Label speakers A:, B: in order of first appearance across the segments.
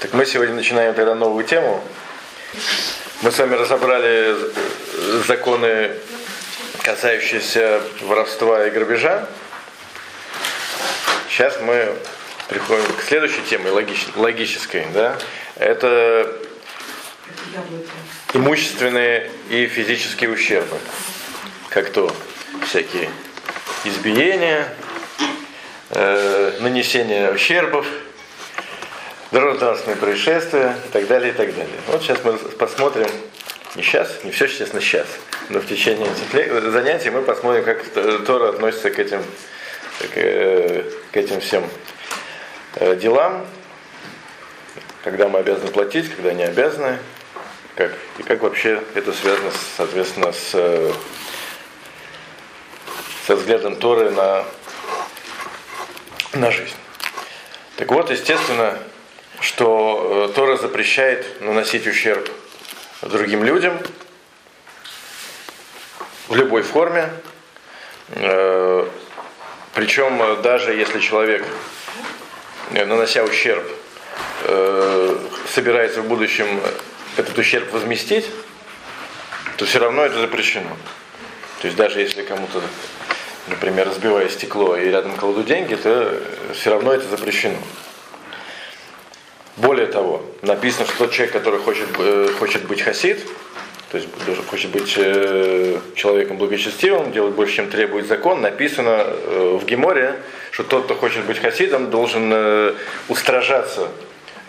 A: Так мы сегодня начинаем тогда новую тему. Мы с вами разобрали законы, касающиеся воровства и грабежа. Сейчас мы приходим к следующей теме, логич, логической. Да? Это имущественные и физические ущербы. Как то всякие избиения, э, нанесение ущербов – дорожно происшествия и так далее, и так далее. Вот сейчас мы посмотрим, не сейчас, не все, естественно, сейчас, но в течение этих занятий мы посмотрим, как Тора относится к этим, к, э, этим всем э, делам, когда мы обязаны платить, когда не обязаны, как, и как вообще это связано, соответственно, с, со взглядом Торы на, на жизнь. Так вот, естественно, что э, Тора запрещает наносить ущерб другим людям в любой форме. Э, Причем даже если человек, э, нанося ущерб, собирается в будущем этот ущерб возместить, то все равно это запрещено. То есть даже если кому-то, например, разбивая стекло и рядом кладут деньги, то все равно это запрещено. Более того, написано, что тот человек, который хочет, э, хочет быть хасид, то есть хочет быть э, человеком благочестивым, делать больше, чем требует закон, написано э, в Геморе, что тот, кто хочет быть хасидом, должен устражаться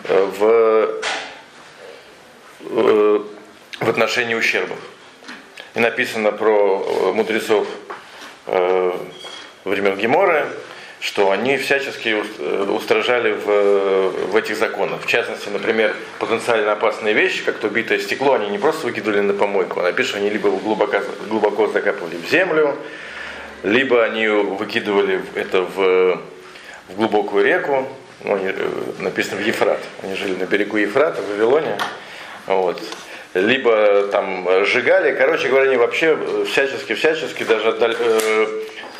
A: в, в отношении ущербов. И написано про мудрецов времен Геморы, что они всячески э, устражали в, в этих законах. В частности, например, потенциально опасные вещи, как то битое стекло, они не просто выкидывали на помойку, а напишут, они либо глубоко, глубоко закапывали в землю, либо они выкидывали это в, в глубокую реку, ну, они, э, написано в Ефрат, они жили на берегу Ефрата, в Вавилоне, вот. либо там сжигали, короче говоря, они вообще всячески-всячески даже,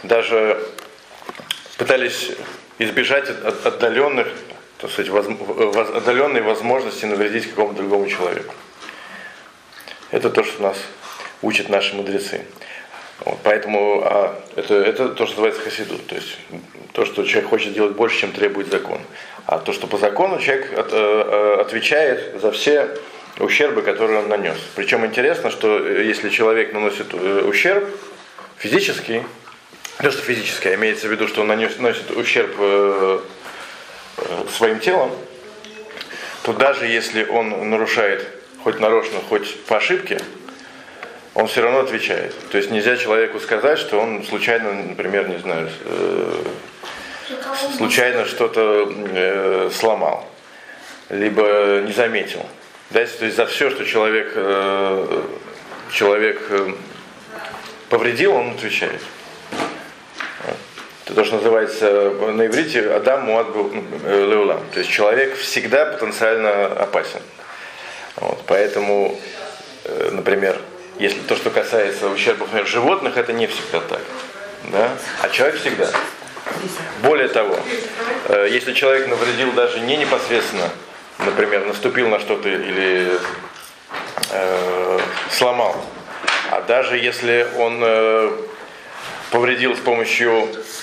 A: даже пытались избежать отдаленных, так сказать, отдаленной возможности навредить какому-то другому человеку. Это то, что нас учат наши мудрецы. Вот, поэтому а, это, это то, что называется хасиду. То есть то, что человек хочет делать больше, чем требует закон. А то, что по закону человек от, э, отвечает за все ущербы, которые он нанес. Причем интересно, что э, если человек наносит э, ущерб физический, то, что физическое, имеется в виду, что он нанес, наносит ущерб э, э, своим телом, то даже если он нарушает хоть нарочно, хоть по ошибке, он все равно отвечает. То есть нельзя человеку сказать, что он случайно, например, не знаю, э, случайно что-то э, сломал, либо не заметил. Да, то есть за все, что человек, э, человек э, повредил, он отвечает. То, что называется на иврите Адам Муад э, Леулам. То есть человек всегда потенциально опасен. Вот, поэтому, э, например, если то, что касается ущерба например, животных, это не всегда так. Да? А человек всегда. Более того, э, если человек навредил даже не непосредственно, например, наступил на что-то или э, сломал, а даже если он э, повредил с помощью Э,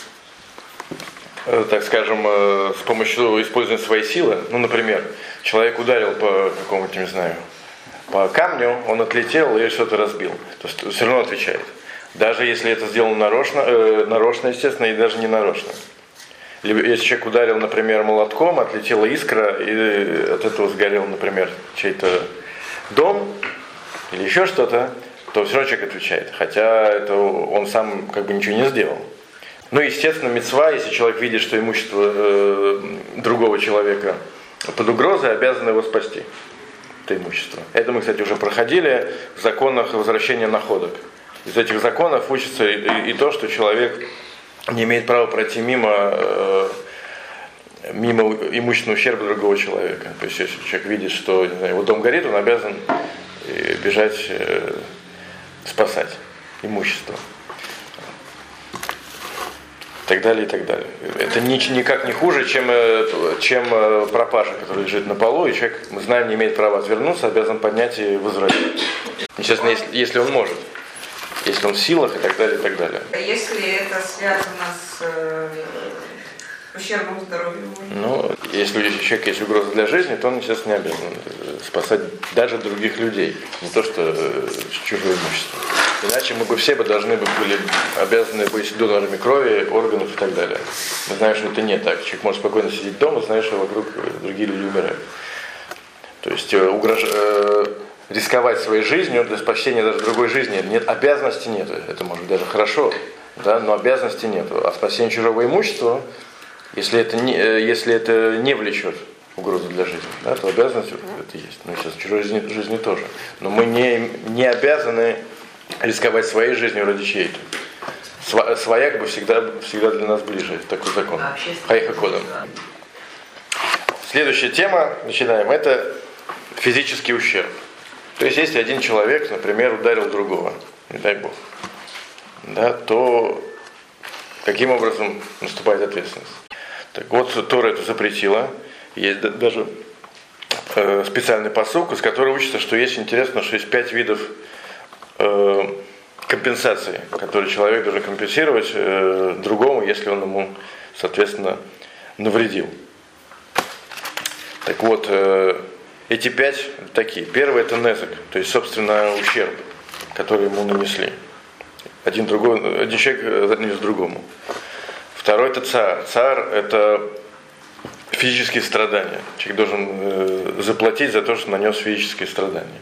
A: так скажем, э, с помощью использования своей силы, ну, например, человек ударил по какому-то, не знаю, по камню, он отлетел и что-то разбил, то есть все равно отвечает. Даже если это сделано нарочно, э, нарочно, естественно, и даже не нарочно. Либо если человек ударил, например, молотком, отлетела искра, и от этого сгорел, например, чей-то дом или еще что-то, то все равно человек отвечает. Хотя это он сам как бы ничего не сделал. Ну, естественно, мецва, если человек видит, что имущество э, другого человека под угрозой, обязан его спасти. Это имущество. Это мы, кстати, уже проходили в законах возвращения находок. Из этих законов учится и, и, и то, что человек не имеет права пройти мимо, э, мимо имущественного ущерба другого человека. То есть, если человек видит, что не знаю, его дом горит, он обязан э, бежать, э, спасать имущество. Так далее, и так далее. Это ни, никак не хуже, чем, э, чем э, пропажа, которая лежит на полу, и человек, мы знаем, не имеет права отвернуться, обязан поднять и возвратить. Естественно, если, если он может, если он в силах и так далее, и так далее.
B: А если это связано с э, ущербом здоровью?
A: Ну, если у человека есть угроза для жизни, то он, естественно, не обязан спасать даже других людей, не то что чужое имущество. Иначе мы бы все бы должны бы были обязаны быть донорами крови, органов и так далее. Мы знаем, что это не так. Человек может спокойно сидеть дома, зная, что вокруг другие люди умирают. То есть э, угрож... э, рисковать своей жизнью для спасения даже другой жизни нет, обязанности нет. Это может быть даже хорошо, да, но обязанности нет. А спасение чужого имущества, если это не, э, если это не влечет угрозу для жизни, да, то обязанность это есть. Ну, сейчас чужой жизни, жизни тоже. Но мы не, не обязаны рисковать своей жизнью ради чьей-то. Своя как бы всегда, всегда для нас ближе. Такой закон. Хайха кодом. Следующая тема, начинаем, это физический ущерб. То есть, если один человек, например, ударил другого, не дай бог, да, то каким образом наступает ответственность? Так вот, Тора это запретила. Есть даже э, специальный посыл, из которого учится, что есть интересно, что есть пять видов э, компенсации, которые человек должен компенсировать э, другому, если он ему, соответственно, навредил. Так вот, эти пять такие. Первый это незак, то есть, собственно, ущерб, который ему нанесли. Один, другой, один человек нанес другому. Второй это царь. Царь это физические страдания. Человек должен э, заплатить за то, что нанес физические страдания.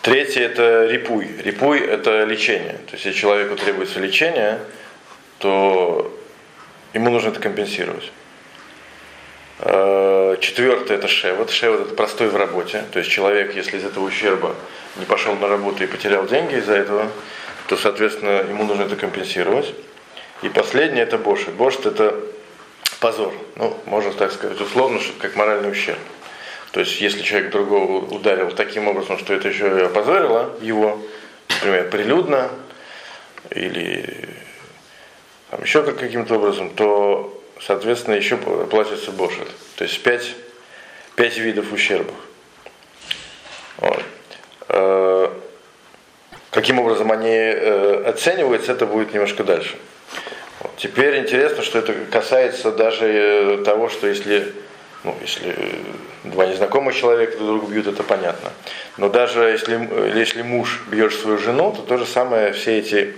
A: Третье это репуй. Репуй это лечение. То есть если человеку требуется лечение, то ему нужно это компенсировать. Э, четвертое это шевот. Шевот это простой в работе. То есть человек, если из этого ущерба не пошел на работу и потерял деньги из-за этого, то, соответственно, ему нужно это компенсировать. И последнее это бошет. Бошет это позор. Ну, можно так сказать, условно, как моральный ущерб. То есть, если человек другого ударил таким образом, что это еще и опозорило его, например, прилюдно или там, еще каким-то образом, то, соответственно, еще платится бошет. То есть пять, пять видов ущерба. Вот. Э, каким образом они э, оцениваются, это будет немножко дальше. Вот. Теперь интересно, что это касается даже э, того, что если ну, если два незнакомых человека друг друга бьют, это понятно. Но даже если, если муж бьет свою жену, то то же самое, все эти,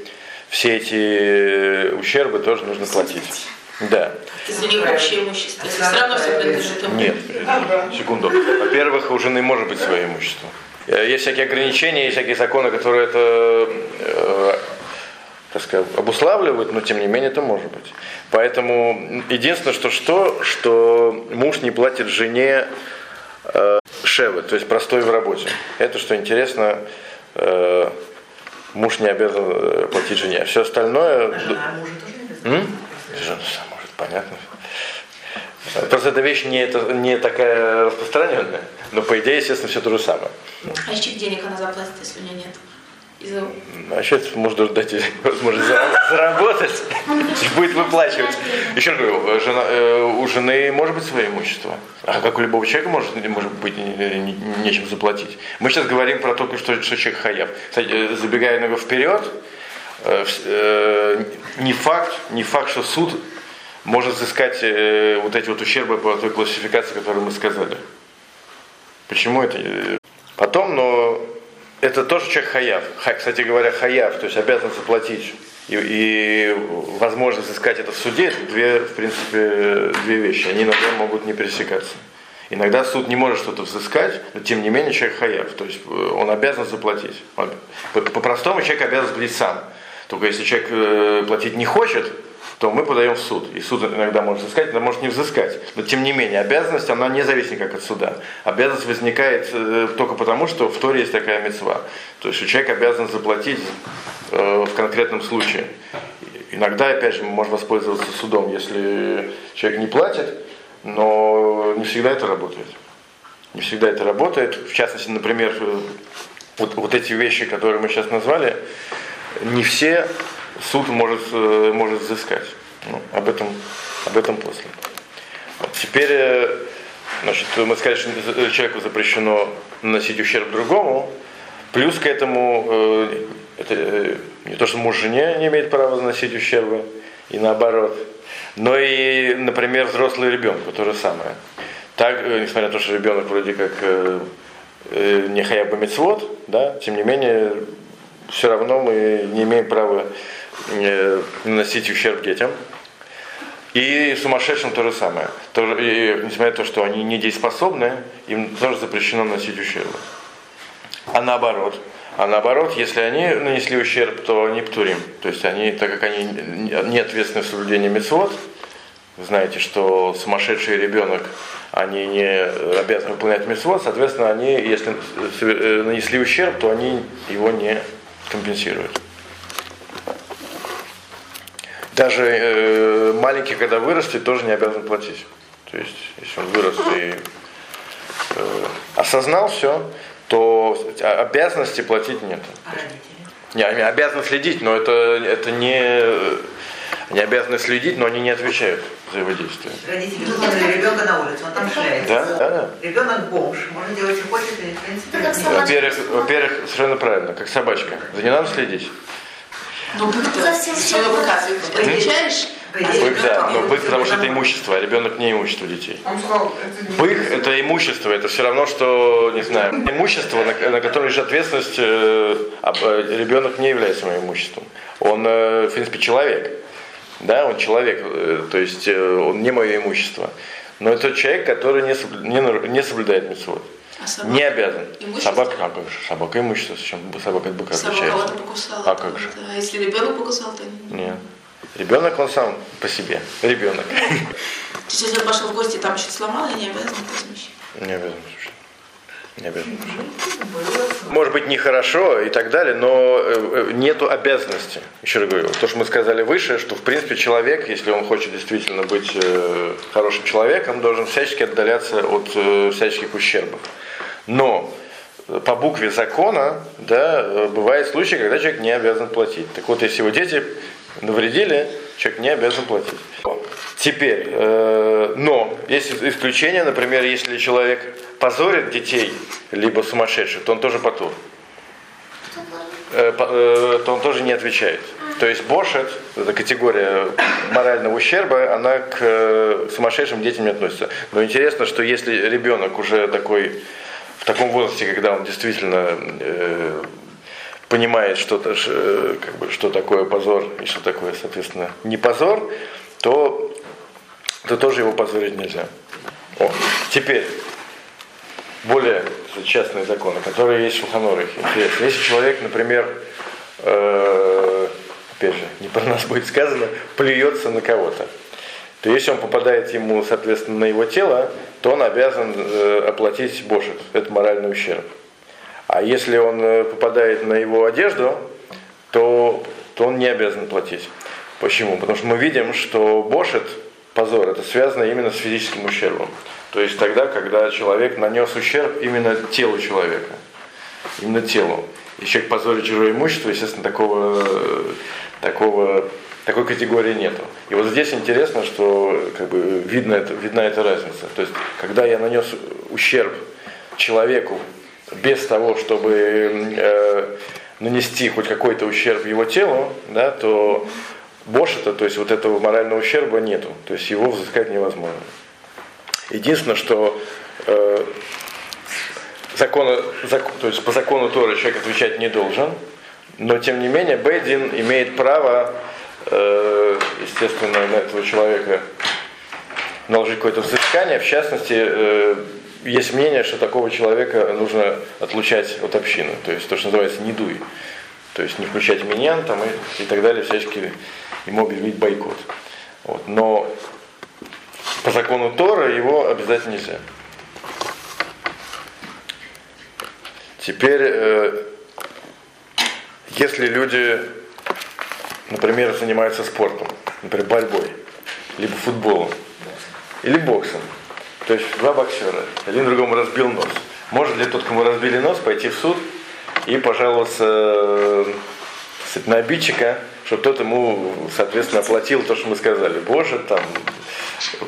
A: все эти ущербы тоже нужно платить. Да.
C: Это не общее имущество. Все равно все принадлежит ему.
A: Нет, секунду. Во-первых, у жены может быть свое имущество. Есть всякие ограничения, есть всякие законы, которые это э, так сказать, обуславливают, но тем не менее это может быть. Поэтому единственное, что что, что муж не платит жене э, шевы, то есть простой в работе. Это, что интересно, э, муж не обязан э, платить жене. А все остальное...
B: А мужа тоже
A: может, понятно. Просто эта вещь не, это, не такая распространенная, но по идее, естественно, все то же самое.
C: А из чьих денег она заплатит, если у нее нет?
A: А сейчас можно дать возможность заработать и будет выплачивать. Еще раз говорю, жена, э, у жены может быть свое имущество. А как у любого человека может, может быть нечем заплатить. Мы сейчас говорим про только что, что человек хаяв. Кстати, э, забегая немного вперед, э, не факт, не факт, что суд может взыскать вот эти вот ущербы по той классификации, которую мы сказали. Почему это? Потом, но это тоже человек хаяв. Кстати говоря, хаяв, то есть обязан заплатить и, и возможность искать это в суде, это две, в принципе, две вещи. Они иногда могут не пересекаться. Иногда суд не может что-то взыскать, но тем не менее человек хаяв, то есть э, он обязан заплатить. По-простому человек обязан заплатить сам. Только если человек э, платить не хочет, то мы подаем в суд. И суд иногда может взыскать, иногда может не взыскать. Но тем не менее, обязанность, она не зависит никак от суда. Обязанность возникает э, только потому, что в Торе есть такая мецва. То есть человек обязан заплатить э, в конкретном случае. Иногда, опять же, можно воспользоваться судом, если человек не платит, но не всегда это работает. Не всегда это работает. В частности, например, э, вот, вот эти вещи, которые мы сейчас назвали, не все суд может, э, может взыскать. Ну, об, этом, об этом после. Теперь, э, значит, мы сказали, что человеку запрещено наносить ущерб другому, плюс к этому это не то, что муж жене не имеет права наносить ущербы, и наоборот, но и, например, взрослый ребенку то же самое. Так, несмотря на то, что ребенок вроде как не хаяба мецвод, да, тем не менее, все равно мы не имеем права э, наносить ущерб детям. И сумасшедшим то же самое. И, несмотря на то, что они недееспособны, им тоже запрещено наносить ущерб. А наоборот. А наоборот, если они нанесли ущерб, то они птурим. То есть они, так как они не ответственны в соблюдении мецвод, знаете, что сумасшедший ребенок, они не обязаны выполнять мецвод, соответственно, они, если э, нанесли ущерб, то они его не компенсирует. Даже э, маленький, когда вырастет, тоже не обязан платить. То есть, если он вырос и э, осознал все, то обязанности платить нет.
B: А родители?
A: Не, они обязаны следить, но это, это не, не обязаны следить, но они не отвечают за его действия.
B: Родители выгнали ребенка на улицу, он там шляется.
A: Да, да, да.
B: Ребенок бомж, может делать, что хочет, и в принципе...
A: Во-первых, во-первых, совершенно правильно, как собачка. За ней надо следить.
C: Ну, бык-то
D: Совсем
C: все показывает. Приезжаешь,
A: Бык, да, но бык, потому что это имущество, а ребенок не имущество детей. Бык – это имущество, это все равно, что, не знаю, имущество, на, на которое лежит ответственность, э, э, ребенок не является моим имуществом. Он, э, в принципе, человек. Да, он человек, э, то есть э, он не мое имущество. Но это человек, который не, соблю- не, не соблюдает митцвот.
C: Собака,
A: Не обязан.
C: Имущество?
A: Собака, а как же, собака имущество, с чем собака от быка
C: собака
A: отличается?
C: кого-то покусала.
A: А как же?
C: Да, если ребенок покусал, то не.
A: Нет. Ребенок он сам по себе. Ребенок.
C: То есть, если он пошел в гости, там что-то сломал, я не обязан это возмещать.
A: Не обязан слушать. Не обязан слушать. Может быть нехорошо и так далее, но э, э, нету обязанности. Еще раз говорю, то, что мы сказали выше, что в принципе человек, если он хочет действительно быть э, хорошим человеком, должен всячески отдаляться от всяческих ущербов. Но э, по букве закона, да, э, бывают случаи, когда человек не обязан платить. Так вот, если его дети навредили, человек не обязан платить. Теперь, э, но есть исключение, например, если человек позорит детей, либо сумасшедших, то он тоже потур. Э, э, то он тоже не отвечает. То есть бошет, эта категория морального ущерба, она к э, сумасшедшим детям не относится. Но интересно, что если ребенок уже такой, в таком возрасте, когда он действительно э, понимает, что, э, как бы, что такое позор и что такое, соответственно, не позор, то, то тоже его позорить нельзя. О, теперь, более частные законы, которые есть в Шуханорахе. Интересно. Если человек, например, э, опять же, не про нас будет сказано, плюется на кого-то, то если он попадает ему, соответственно, на его тело, то он обязан э, оплатить бошет. Это моральный ущерб. А если он э, попадает на его одежду, то, то он не обязан платить. Почему? Потому что мы видим, что бошет, позор, это связано именно с физическим ущербом. То есть тогда, когда человек нанес ущерб именно телу человека. Именно телу. И человек позорит чужое имущество, естественно, такого, э, такого, такой категории нету. И вот здесь интересно, что как бы, видно это, видна эта разница. То есть, когда я нанес ущерб человеку без того, чтобы э, нанести хоть какой-то ущерб его телу, да, то бошета, то есть вот этого морального ущерба нету. То есть его взыскать невозможно. Единственное, что э, закона, зак- то есть по закону Торы человек отвечать не должен, но тем не менее Бейдин имеет право, естественно, на этого человека наложить какое-то взыскание. В частности, э, есть мнение, что такого человека нужно отлучать от общины, то есть то, что называется недуй. То есть не включать миньян там, и, и так далее, всячески ему объявить бойкот. Вот. Но по закону Тора его обязательно нельзя. Теперь, э, если люди, например, занимаются спортом, например, борьбой, либо футболом, или боксом, то есть два боксера, один другому разбил нос, может ли тот, кому разбили нос, пойти в суд и пожаловаться э, на обидчика, чтобы тот ему, соответственно, оплатил то, что мы сказали. Боже, там,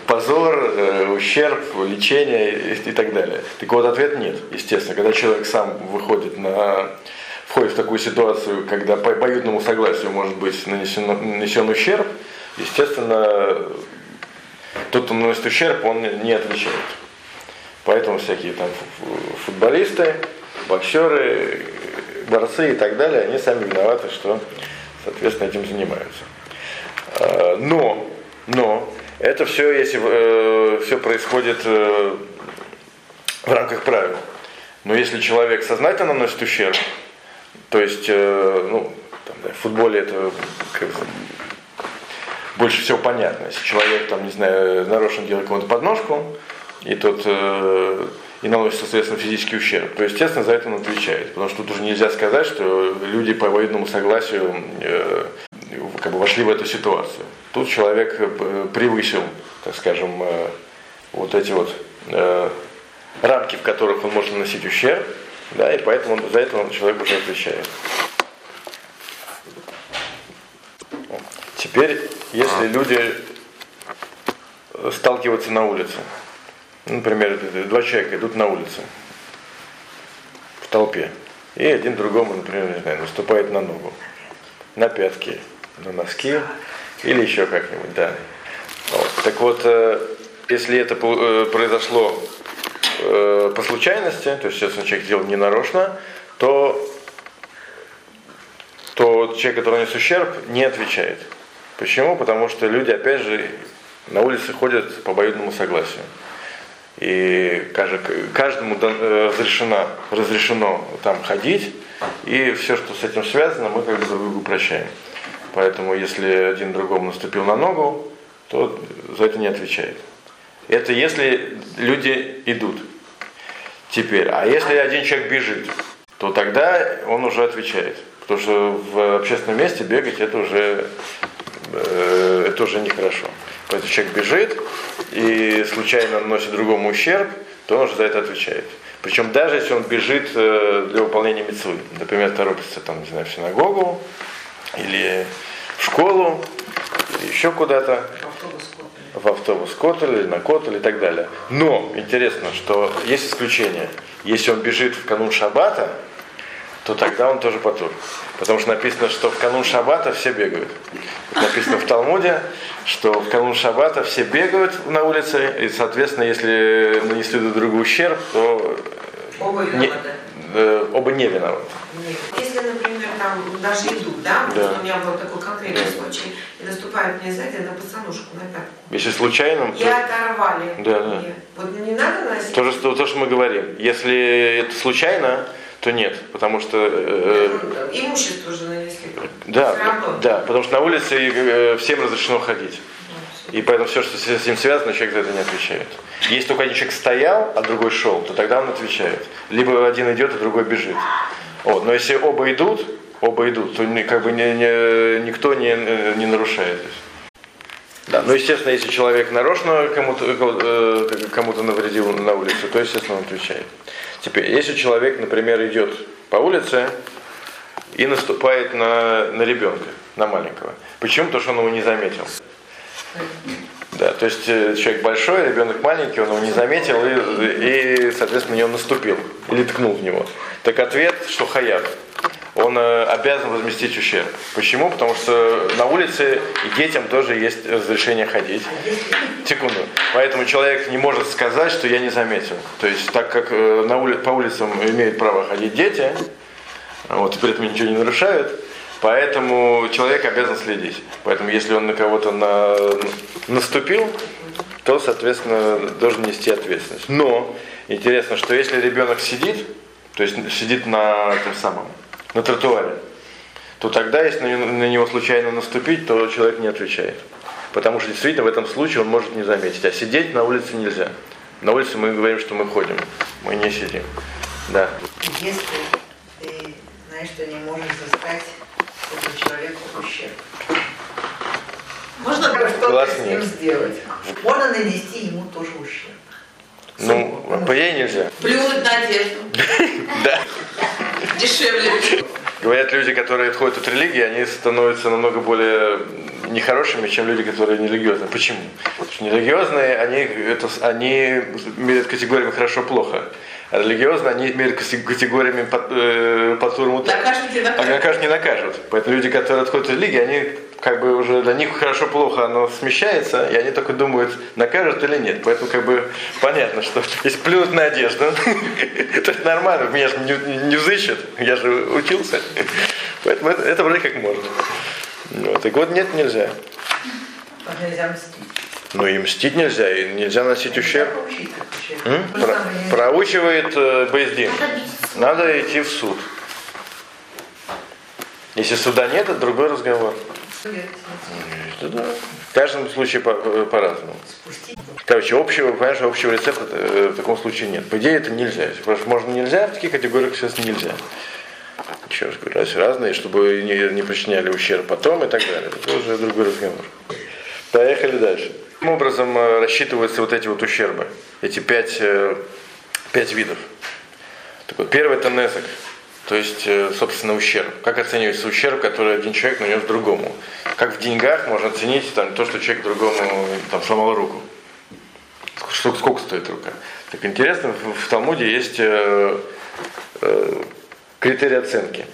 A: позор, э, ущерб, лечение и, и так далее. Так вот, ответ нет, естественно. Когда человек сам выходит на входит в такую ситуацию, когда по обоюдному согласию может быть нанесен, нанесен ущерб, естественно, тот, кто наносит ущерб, он не отвечает. Поэтому всякие там футболисты, боксеры, борцы и так далее, они сами виноваты, что, соответственно, этим занимаются. А, но, но, это все, если э, все происходит э, в рамках правил. Но если человек сознательно наносит ущерб, то есть, э, ну, там, да, в футболе это как, больше всего понятно. Если человек, там, не знаю, нарочно делает кому-то подножку, и тот э, и наносит, соответственно, физический ущерб, то, естественно, за это он отвечает. Потому что тут уже нельзя сказать, что люди по военному согласию э, как бы вошли в эту ситуацию. Тут человек э, превысил, так скажем, э, вот эти вот э, рамки, в которых он может наносить ущерб, да, и поэтому он, за это он человек уже отвечает. Теперь, если люди сталкиваются на улице, например, два человека идут на улице в толпе, и один другому, например, не знаю, наступает на ногу, на пятки, на носки или еще как-нибудь, да. Вот. Так вот, э, если это э, произошло э, по случайности, то есть если человек сделал ненарочно, то, то человек, который нес ущерб, не отвечает. Почему? Потому что люди, опять же, на улице ходят по обоюдному согласию. И каждому разрешено, разрешено там ходить, и все, что с этим связано, мы как бы друг другу прощаем. Поэтому если один другому наступил на ногу, то за это не отвечает. Это если люди идут. Теперь, а если один человек бежит, то тогда он уже отвечает. Потому что в общественном месте бегать это уже, э, это уже нехорошо. Поэтому человек бежит и случайно наносит другому ущерб, то он уже за это отвечает. Причем даже если он бежит э, для выполнения митцвы, например, торопится там, не знаю, в синагогу или в школу, или еще куда-то, в автобус Котель или на Котель и так далее. Но интересно, что есть исключение. Если он бежит в канун Шаббата, то тогда он тоже потур. Потому что написано, что в канун Шаббата все бегают. Написано в Талмуде, что в канун Шаббата все бегают на улице, и, соответственно, если нанесли друг другу ущерб, то
B: Оба не,
A: э, оба не виноваты.
B: Если, там даже идут, да, да. у меня был такой конкретный да. случай, и наступают мне сзади на пацанушку, на пятку.
A: Если случайно,
B: И то... оторвали.
A: Да, да.
B: Вот не надо носить.
A: То, что, то, что мы говорим. Если это случайно, то нет, потому что... Э,
B: э Имущество уже нанесли.
A: Да, да, потому что на улице э, всем разрешено ходить. И поэтому все, что с этим связано, человек за это не отвечает. Если только один человек стоял, а другой шел, то тогда он отвечает. Либо один идет, а другой бежит. Вот. Но если оба идут, оба идут, то как бы не, не, никто не, не нарушает Да, но естественно, если человек нарочно кому-то э, кому-то навредил на улице, то естественно он отвечает. Теперь, если человек, например, идет по улице и наступает на, на ребенка, на маленького. Почему? Потому что он его не заметил. Да, то есть э, человек большой, ребенок маленький, он его не заметил и, и соответственно, на него наступил или ткнул в него. Так ответ, что хаят. Он э, обязан возместить ущерб. Почему? Потому что на улице детям тоже есть разрешение ходить. Секунду. Поэтому человек не может сказать, что я не заметил. То есть, так как э, на ули... по улицам имеют право ходить дети, вот, и при этом ничего не нарушают, Поэтому человек обязан следить. Поэтому если он на кого-то на, наступил, то, соответственно, должен нести ответственность. Но интересно, что если ребенок сидит, то есть сидит на том самом, на тротуаре, то тогда, если на него случайно наступить, то человек не отвечает. Потому что действительно в этом случае он может не заметить. А сидеть на улице нельзя. На улице мы говорим, что мы ходим, мы не сидим. Да.
D: Если ты знаешь, что не можешь застать этому человеку ущерб. Можно что-то с ним сделать. Можно нанести ему тоже ущерб.
A: Ну, по ей нельзя.
C: Плюнуть на одежду.
A: Да.
C: Дешевле.
A: Говорят, люди, которые отходят от религии, они становятся намного более нехорошими, чем люди, которые нерелигиозные. Почему? Потому что нерелигиозные, они, это, они меряют категориями хорошо-плохо. А религиозно они меряют категориями под, э, под
C: Накажут не накажут.
A: А накажут не накажут. Поэтому люди, которые отходят от религии, они как бы уже для них хорошо-плохо оно смещается, и они только думают, накажут или нет. Поэтому как бы понятно, что если плюнуть на одежду, это нормально, меня же не взыщут, я же учился. Поэтому это, вроде как можно. Вот. И вот нет, нельзя.
D: А нельзя мстить.
A: Ну и мстить нельзя, и нельзя носить ущерб. Про, проучивает э, Бейздин. Надо идти в суд. Если суда нет, это другой разговор. Это да. В каждом случае по- по- по-разному. Короче, общего, понимаешь, общего рецепта э, в таком случае нет. По идее это нельзя. Спрашиваешь, можно нельзя, в таких категориях сейчас нельзя. Еще раз говорю, раз- разные, чтобы не, не причиняли ущерб потом и так далее. Это уже другой разговор. Поехали дальше. Каким образом э, рассчитываются вот эти вот ущербы? Эти пять, э, пять видов. Так вот, первый это незак, то есть, э, собственно, ущерб. Как оценивается ущерб, который один человек нанес другому? Как в деньгах можно оценить там, то, что человек другому там, сломал руку? Сколько, сколько стоит рука? Так интересно, в, в Талмуде есть э, э, критерий оценки.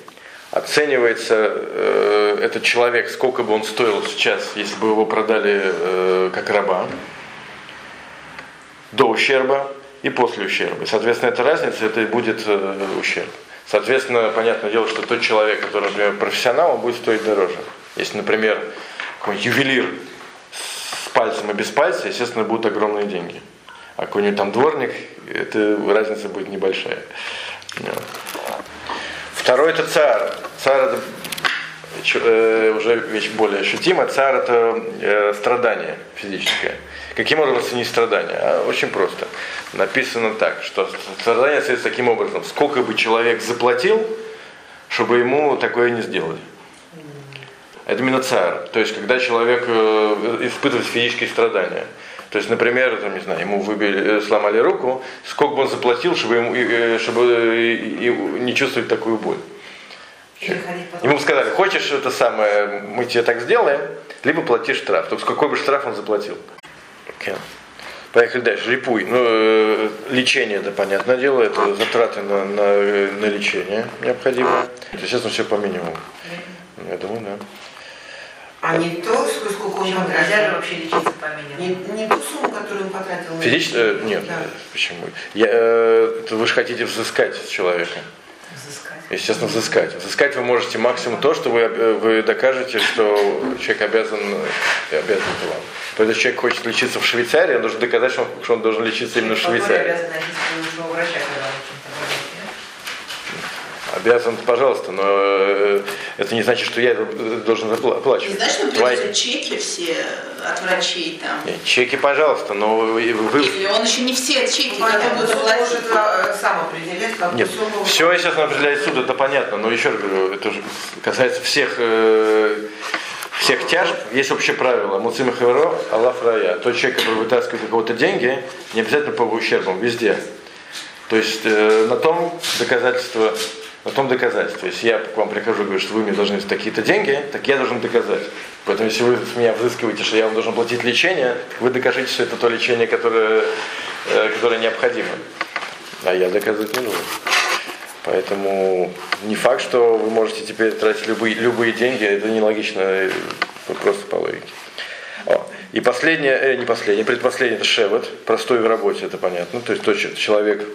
A: Оценивается э, этот человек, сколько бы он стоил сейчас, если бы его продали э, как раба, до ущерба и после ущерба. И, соответственно, эта разница, это и будет э, ущерб. Соответственно, понятное дело, что тот человек, который, например, профессионал, он будет стоить дороже. Если, например, какой-нибудь ювелир с пальцем и без пальца, естественно, будут огромные деньги. А какой-нибудь там дворник, это разница будет небольшая. Второй это царь. Царь это уже вещь более ощутимая. Царь это э, страдание физическое. Каким образом оценить страдание? А, очень просто. Написано так, что страдание оценивается таким образом. Сколько бы человек заплатил, чтобы ему такое не сделали. Это именно царь. То есть, когда человек э, испытывает физические страдания. То есть, например, там, не знаю, ему выбили, э, сломали руку, сколько бы он заплатил, чтобы, ему, э, чтобы э, не чувствовать такую боль. Ему сказали, хочешь это самое, мы тебе так сделаем, либо плати штраф. Только какой бы штраф он заплатил. Окей. Поехали дальше. Рипуй. Ну, э, лечение, это понятное дело, это затраты на, на, э, на лечение необходимо. Естественно, все по минимуму. Я думаю, да.
B: А не то, сколько он потратил.
D: вообще лечиться по
B: Не,
D: минимуму?
B: не ту сумму, которую он потратил. на
A: Физически? э, Нет,
B: Да.
A: почему? Я, э, вы же хотите взыскать с человека.
D: Взыскать.
A: Естественно, взыскать. Взыскать вы можете максимум то, что вы, э, вы докажете, что человек обязан, э, обязан вам. То есть, человек хочет лечиться в Швейцарии, он должен доказать, что он, что он должен лечиться именно в Швейцарии.
D: Обязан,
A: пожалуйста, но э, это не значит, что я это должен запла-
C: Не
A: оплачивать.
C: знаешь, что
A: Твои-
C: чеки все от врачей там?
A: Нет, Чеки, пожалуйста, но вы,
C: Или он еще не все чеки будет
B: суд может э, сам определять,
A: Нет,
B: сумму.
A: все, естественно, определяет суд, это понятно, но еще раз говорю, это же касается всех, э, всех тяжб. Есть общее правило, Муцима Хаверо, Аллах Рая. Тот человек, который вытаскивает у кого-то деньги, не обязательно по ущербам, везде. То есть э, на том доказательство, на том доказательство. Если я к вам прихожу и говорю, что вы мне должны такие-то деньги, так я должен доказать. Поэтому если вы меня взыскиваете, что я вам должен платить лечение, вы докажите, что это то лечение, которое, э, которое необходимо. А я доказывать не нужен. Поэтому не факт, что вы можете теперь тратить любые, любые деньги, это нелогично, э, просто по логике. И последнее, э, не последнее, предпоследнее, это шевет, простой в работе, это понятно. То есть то, что человек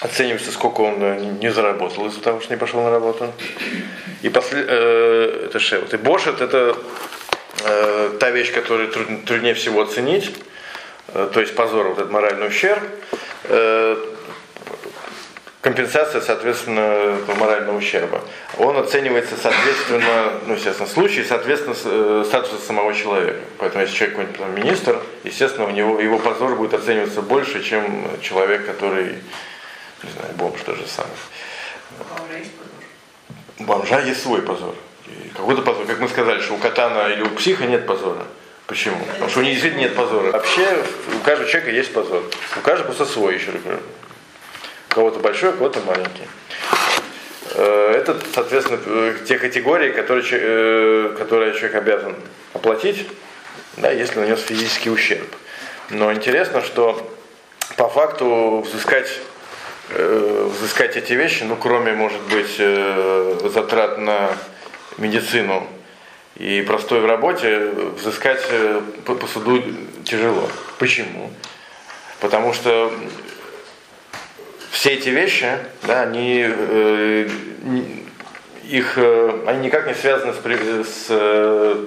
A: оценивается, сколько он э, не заработал из-за того, что не пошел на работу. И после, э, это шевет. И бошет это э, та вещь, которую труд- труднее всего оценить, Э, то есть позор, вот этот моральный ущерб. Э, компенсация, соответственно, морального ущерба. Он оценивается, соответственно, ну, естественно, случай, соответственно, э, статуса самого человека. Поэтому, если человек какой-нибудь там, министр, естественно, у него его позор будет оцениваться больше, чем человек, который, не знаю, бомж
D: уже есть позор?
A: У бомжа есть свой позор. Какой-то позор, как мы сказали, что у катана или у психа нет позора. Почему? Потому что у них действительно нет позора. Вообще у каждого человека есть позор. У каждого просто свой, еще говорю. У кого-то большой, у кого-то маленький. э, это, соответственно, э, те категории, которые, э, которые человек обязан оплатить, да, если нанес физический ущерб. Но интересно, что по факту взыскать, э, взыскать эти вещи, ну, кроме, может быть, э, затрат на медицину и простой в работе, взыскать э, по, по суду тяжело. Почему? Потому что все эти вещи, да, они, их, они никак не связаны с, с, с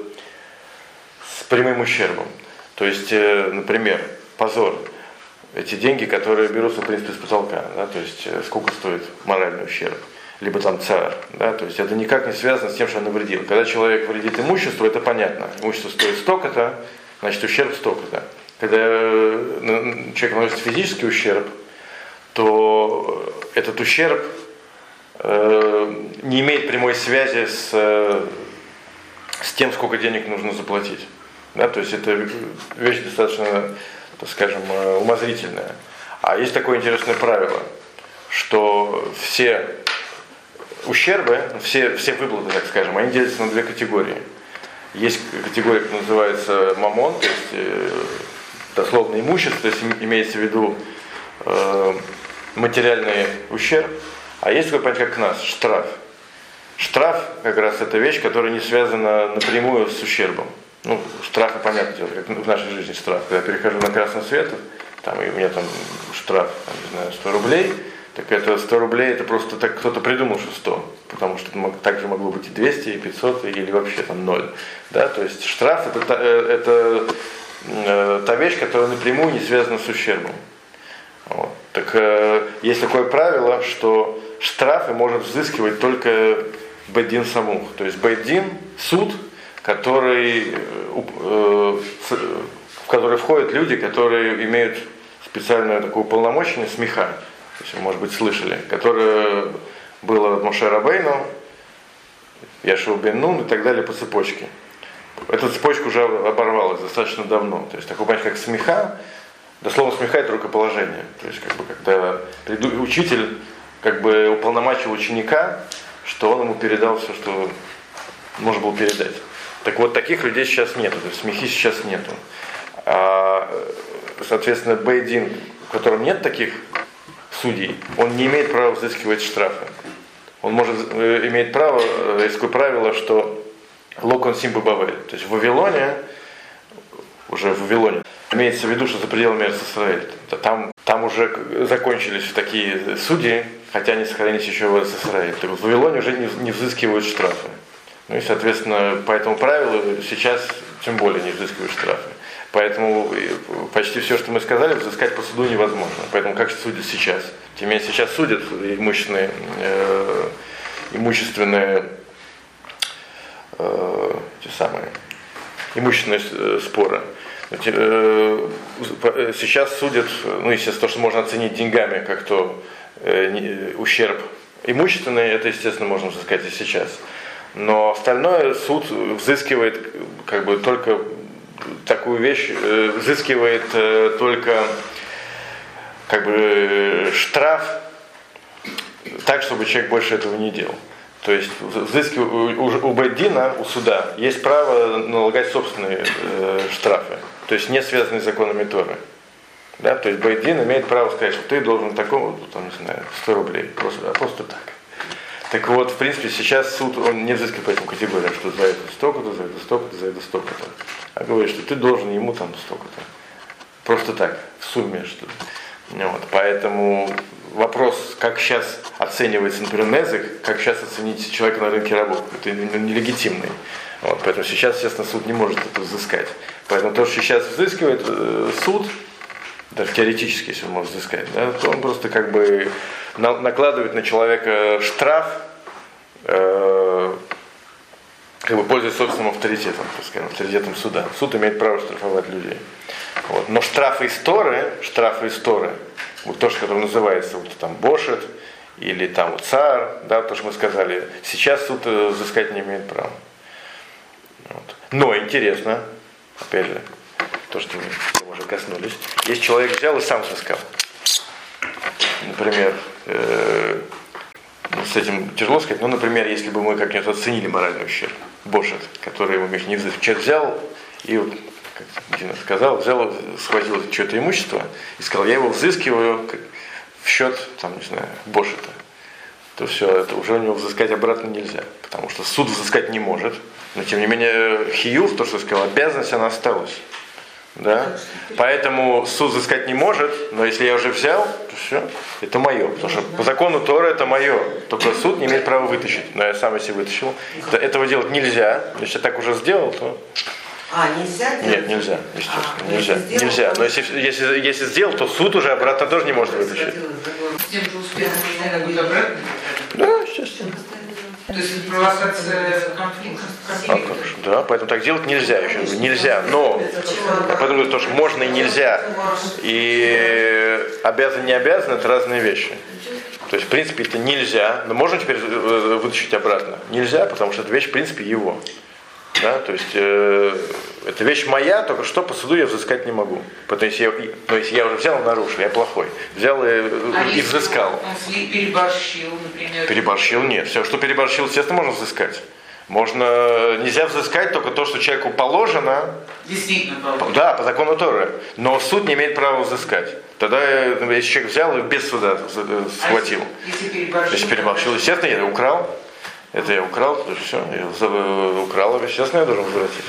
A: прямым ущербом. То есть, например, позор. Эти деньги, которые берутся, в принципе, с потолка, да, то есть э, сколько стоит моральный ущерб, либо там царь, да, то есть это никак не связано с тем, что он навредил. Когда человек вредит имуществу, это понятно. Имущество стоит столько-то, значит ущерб столько-то. Когда э, человек наносит физический ущерб, то этот ущерб э, не имеет прямой связи с, э, с тем, сколько денег нужно заплатить. Да, то есть это вещь достаточно, скажем, э, умозрительная. А есть такое интересное правило, что все ущербы, все, все выплаты, так скажем, они делятся на две категории. Есть категория, которая называется мамон, то есть э, дословно имущество, то есть имеется в виду э, материальный ущерб, а есть такое понятие, как нас, штраф. Штраф как раз это вещь, которая не связана напрямую с ущербом. Ну, штрафы, понятно дело, как в нашей жизни штраф. Когда я перехожу на красный свет, там, и у меня там штраф, там, не знаю, 100 рублей, так это 100 рублей, это просто так кто-то придумал, что 100, потому что это также могло быть и 200, и 500, или вообще там 0. Да? То есть штраф это, э, это, это та вещь, которая напрямую не связана с ущербом. Вот. Так э, есть такое правило, что штрафы может взыскивать только Бейдин Самух. То есть Бейдин – суд, который, э, э, в который входят люди, которые имеют специальную такую полномоченность смеха. Есть, вы, может быть, слышали, которая была от Моше Рабейну, Яшева Бен Нун и так далее по цепочке. Эта цепочка уже оборвалась достаточно давно. То есть такой понятие, как смеха, дословно смехает рукоположение. То есть, как бы, когда учитель как бы уполномочил ученика, что он ему передал все, что можно было передать. Так вот, таких людей сейчас нету, то есть смехи сейчас нету. А, соответственно, Бейдин, в котором нет таких судей, он не имеет права взыскивать штрафы. Он может э, иметь право, э, есть правило, что локон симбы бавель. То есть в Вавилоне, уже в Вавилоне, Имеется в виду, что за пределами Израиля. Там, там уже закончились такие судьи, хотя они сохранились еще в. Так в Вавилоне уже не, не взыскивают штрафы. Ну и, соответственно, по этому правилу сейчас тем более не взыскивают штрафы. Поэтому э, почти все, что мы сказали, взыскать по суду невозможно. Поэтому как судят сейчас? Тем не менее, сейчас судят имущественные, э, имущественные э, те самые, имущественные э, споры. Э, э, сейчас судят, ну, естественно, то, что можно оценить деньгами, как то э, ущерб имущественный, это, естественно, можно сказать и сейчас. Но остальное суд взыскивает как бы только такую вещь, взыскивает только как бы штраф так, чтобы человек больше этого не делал. То есть взыски у, у Беддина, у суда, есть право налагать собственные э, штрафы то есть не связанные с законами Торы. Да, то есть Байдин имеет право сказать, что ты должен такому, там, не знаю, 100 рублей, просто, а просто так. Так вот, в принципе, сейчас суд, он не взыскивает по этим категориям, что за это столько-то, за это столько-то, за это столько-то. А говорит, что ты должен ему там столько-то. Просто так, в сумме, что. Вот, поэтому вопрос, как сейчас оценивается, например, Незик, как сейчас оценить человека на рынке работы, это нелегитимный. Вот, поэтому сейчас, естественно, суд не может это взыскать. Поэтому то, что сейчас взыскивает э, суд, даже теоретически, если может взыскать, да, то он просто как бы на, накладывает на человека штраф, э, как бы пользуясь собственным авторитетом, так сказать, авторитетом суда. Суд имеет право штрафовать людей. Вот. Но штрафы истории, штрафы истории, вот то, что которое называется вот, там Бошет или там царь, да, то, что мы сказали, сейчас суд э, взыскать не имеет права. Вот. Но интересно, опять же, то, что мы уже коснулись, если человек взял и сам сыскал, например, э, с этим тяжело сказать. Ну, например, если бы мы как-нибудь оценили моральный ущерб, Бошет, который ему не. Человек взял и вот, как Дина сказал, взял, схватил что-то имущество и сказал, я его взыскиваю в счет, там, не знаю, Бошета. То все, это уже у него взыскать обратно нельзя. Потому что суд взыскать не может. Но тем не менее, Хиюв, то, что сказал, обязанность она осталась. Да? Поэтому суд взыскать не может, но если я уже взял, то все, это мое. Потому что по закону Тора это мое. Только суд не имеет права вытащить. Но я сам если вытащил. Это, этого делать нельзя. Если я так уже сделал, то...
D: А, нельзя делать?
A: Нет, нельзя, естественно, а, нельзя. Сделал, нельзя. Но если, если, если сделал, то суд уже обратно тоже не может вытащить. Да, естественно.
E: То есть провокация конфликта. А,
A: да, поэтому так делать нельзя еще. Нельзя. Но потому что тоже можно и нельзя. И обязан, не обязан, это разные вещи. То есть, в принципе, это нельзя. Но можно теперь э, вытащить обратно? Нельзя, потому что эта вещь, в принципе, его. Да, то есть э, эта вещь моя, только что по суду я взыскать не могу. Потому что если я, ну, если я уже взял, нарушил, я плохой. Взял и,
E: а
A: и взыскал.
E: Он переборщил, например.
A: Переборщил, нет. Все, что переборщил, естественно, можно взыскать. Можно, нельзя взыскать только то, что человеку положено.
E: Действительно положено.
A: Да, по закону Торы. Но суд не имеет права взыскать. Тогда, э, если человек взял и без суда э, схватил.
E: А если переборщил?
A: Если переборщил, естественно, я украл. Это я украл, то все, я украл, естественно, я должен возвратить.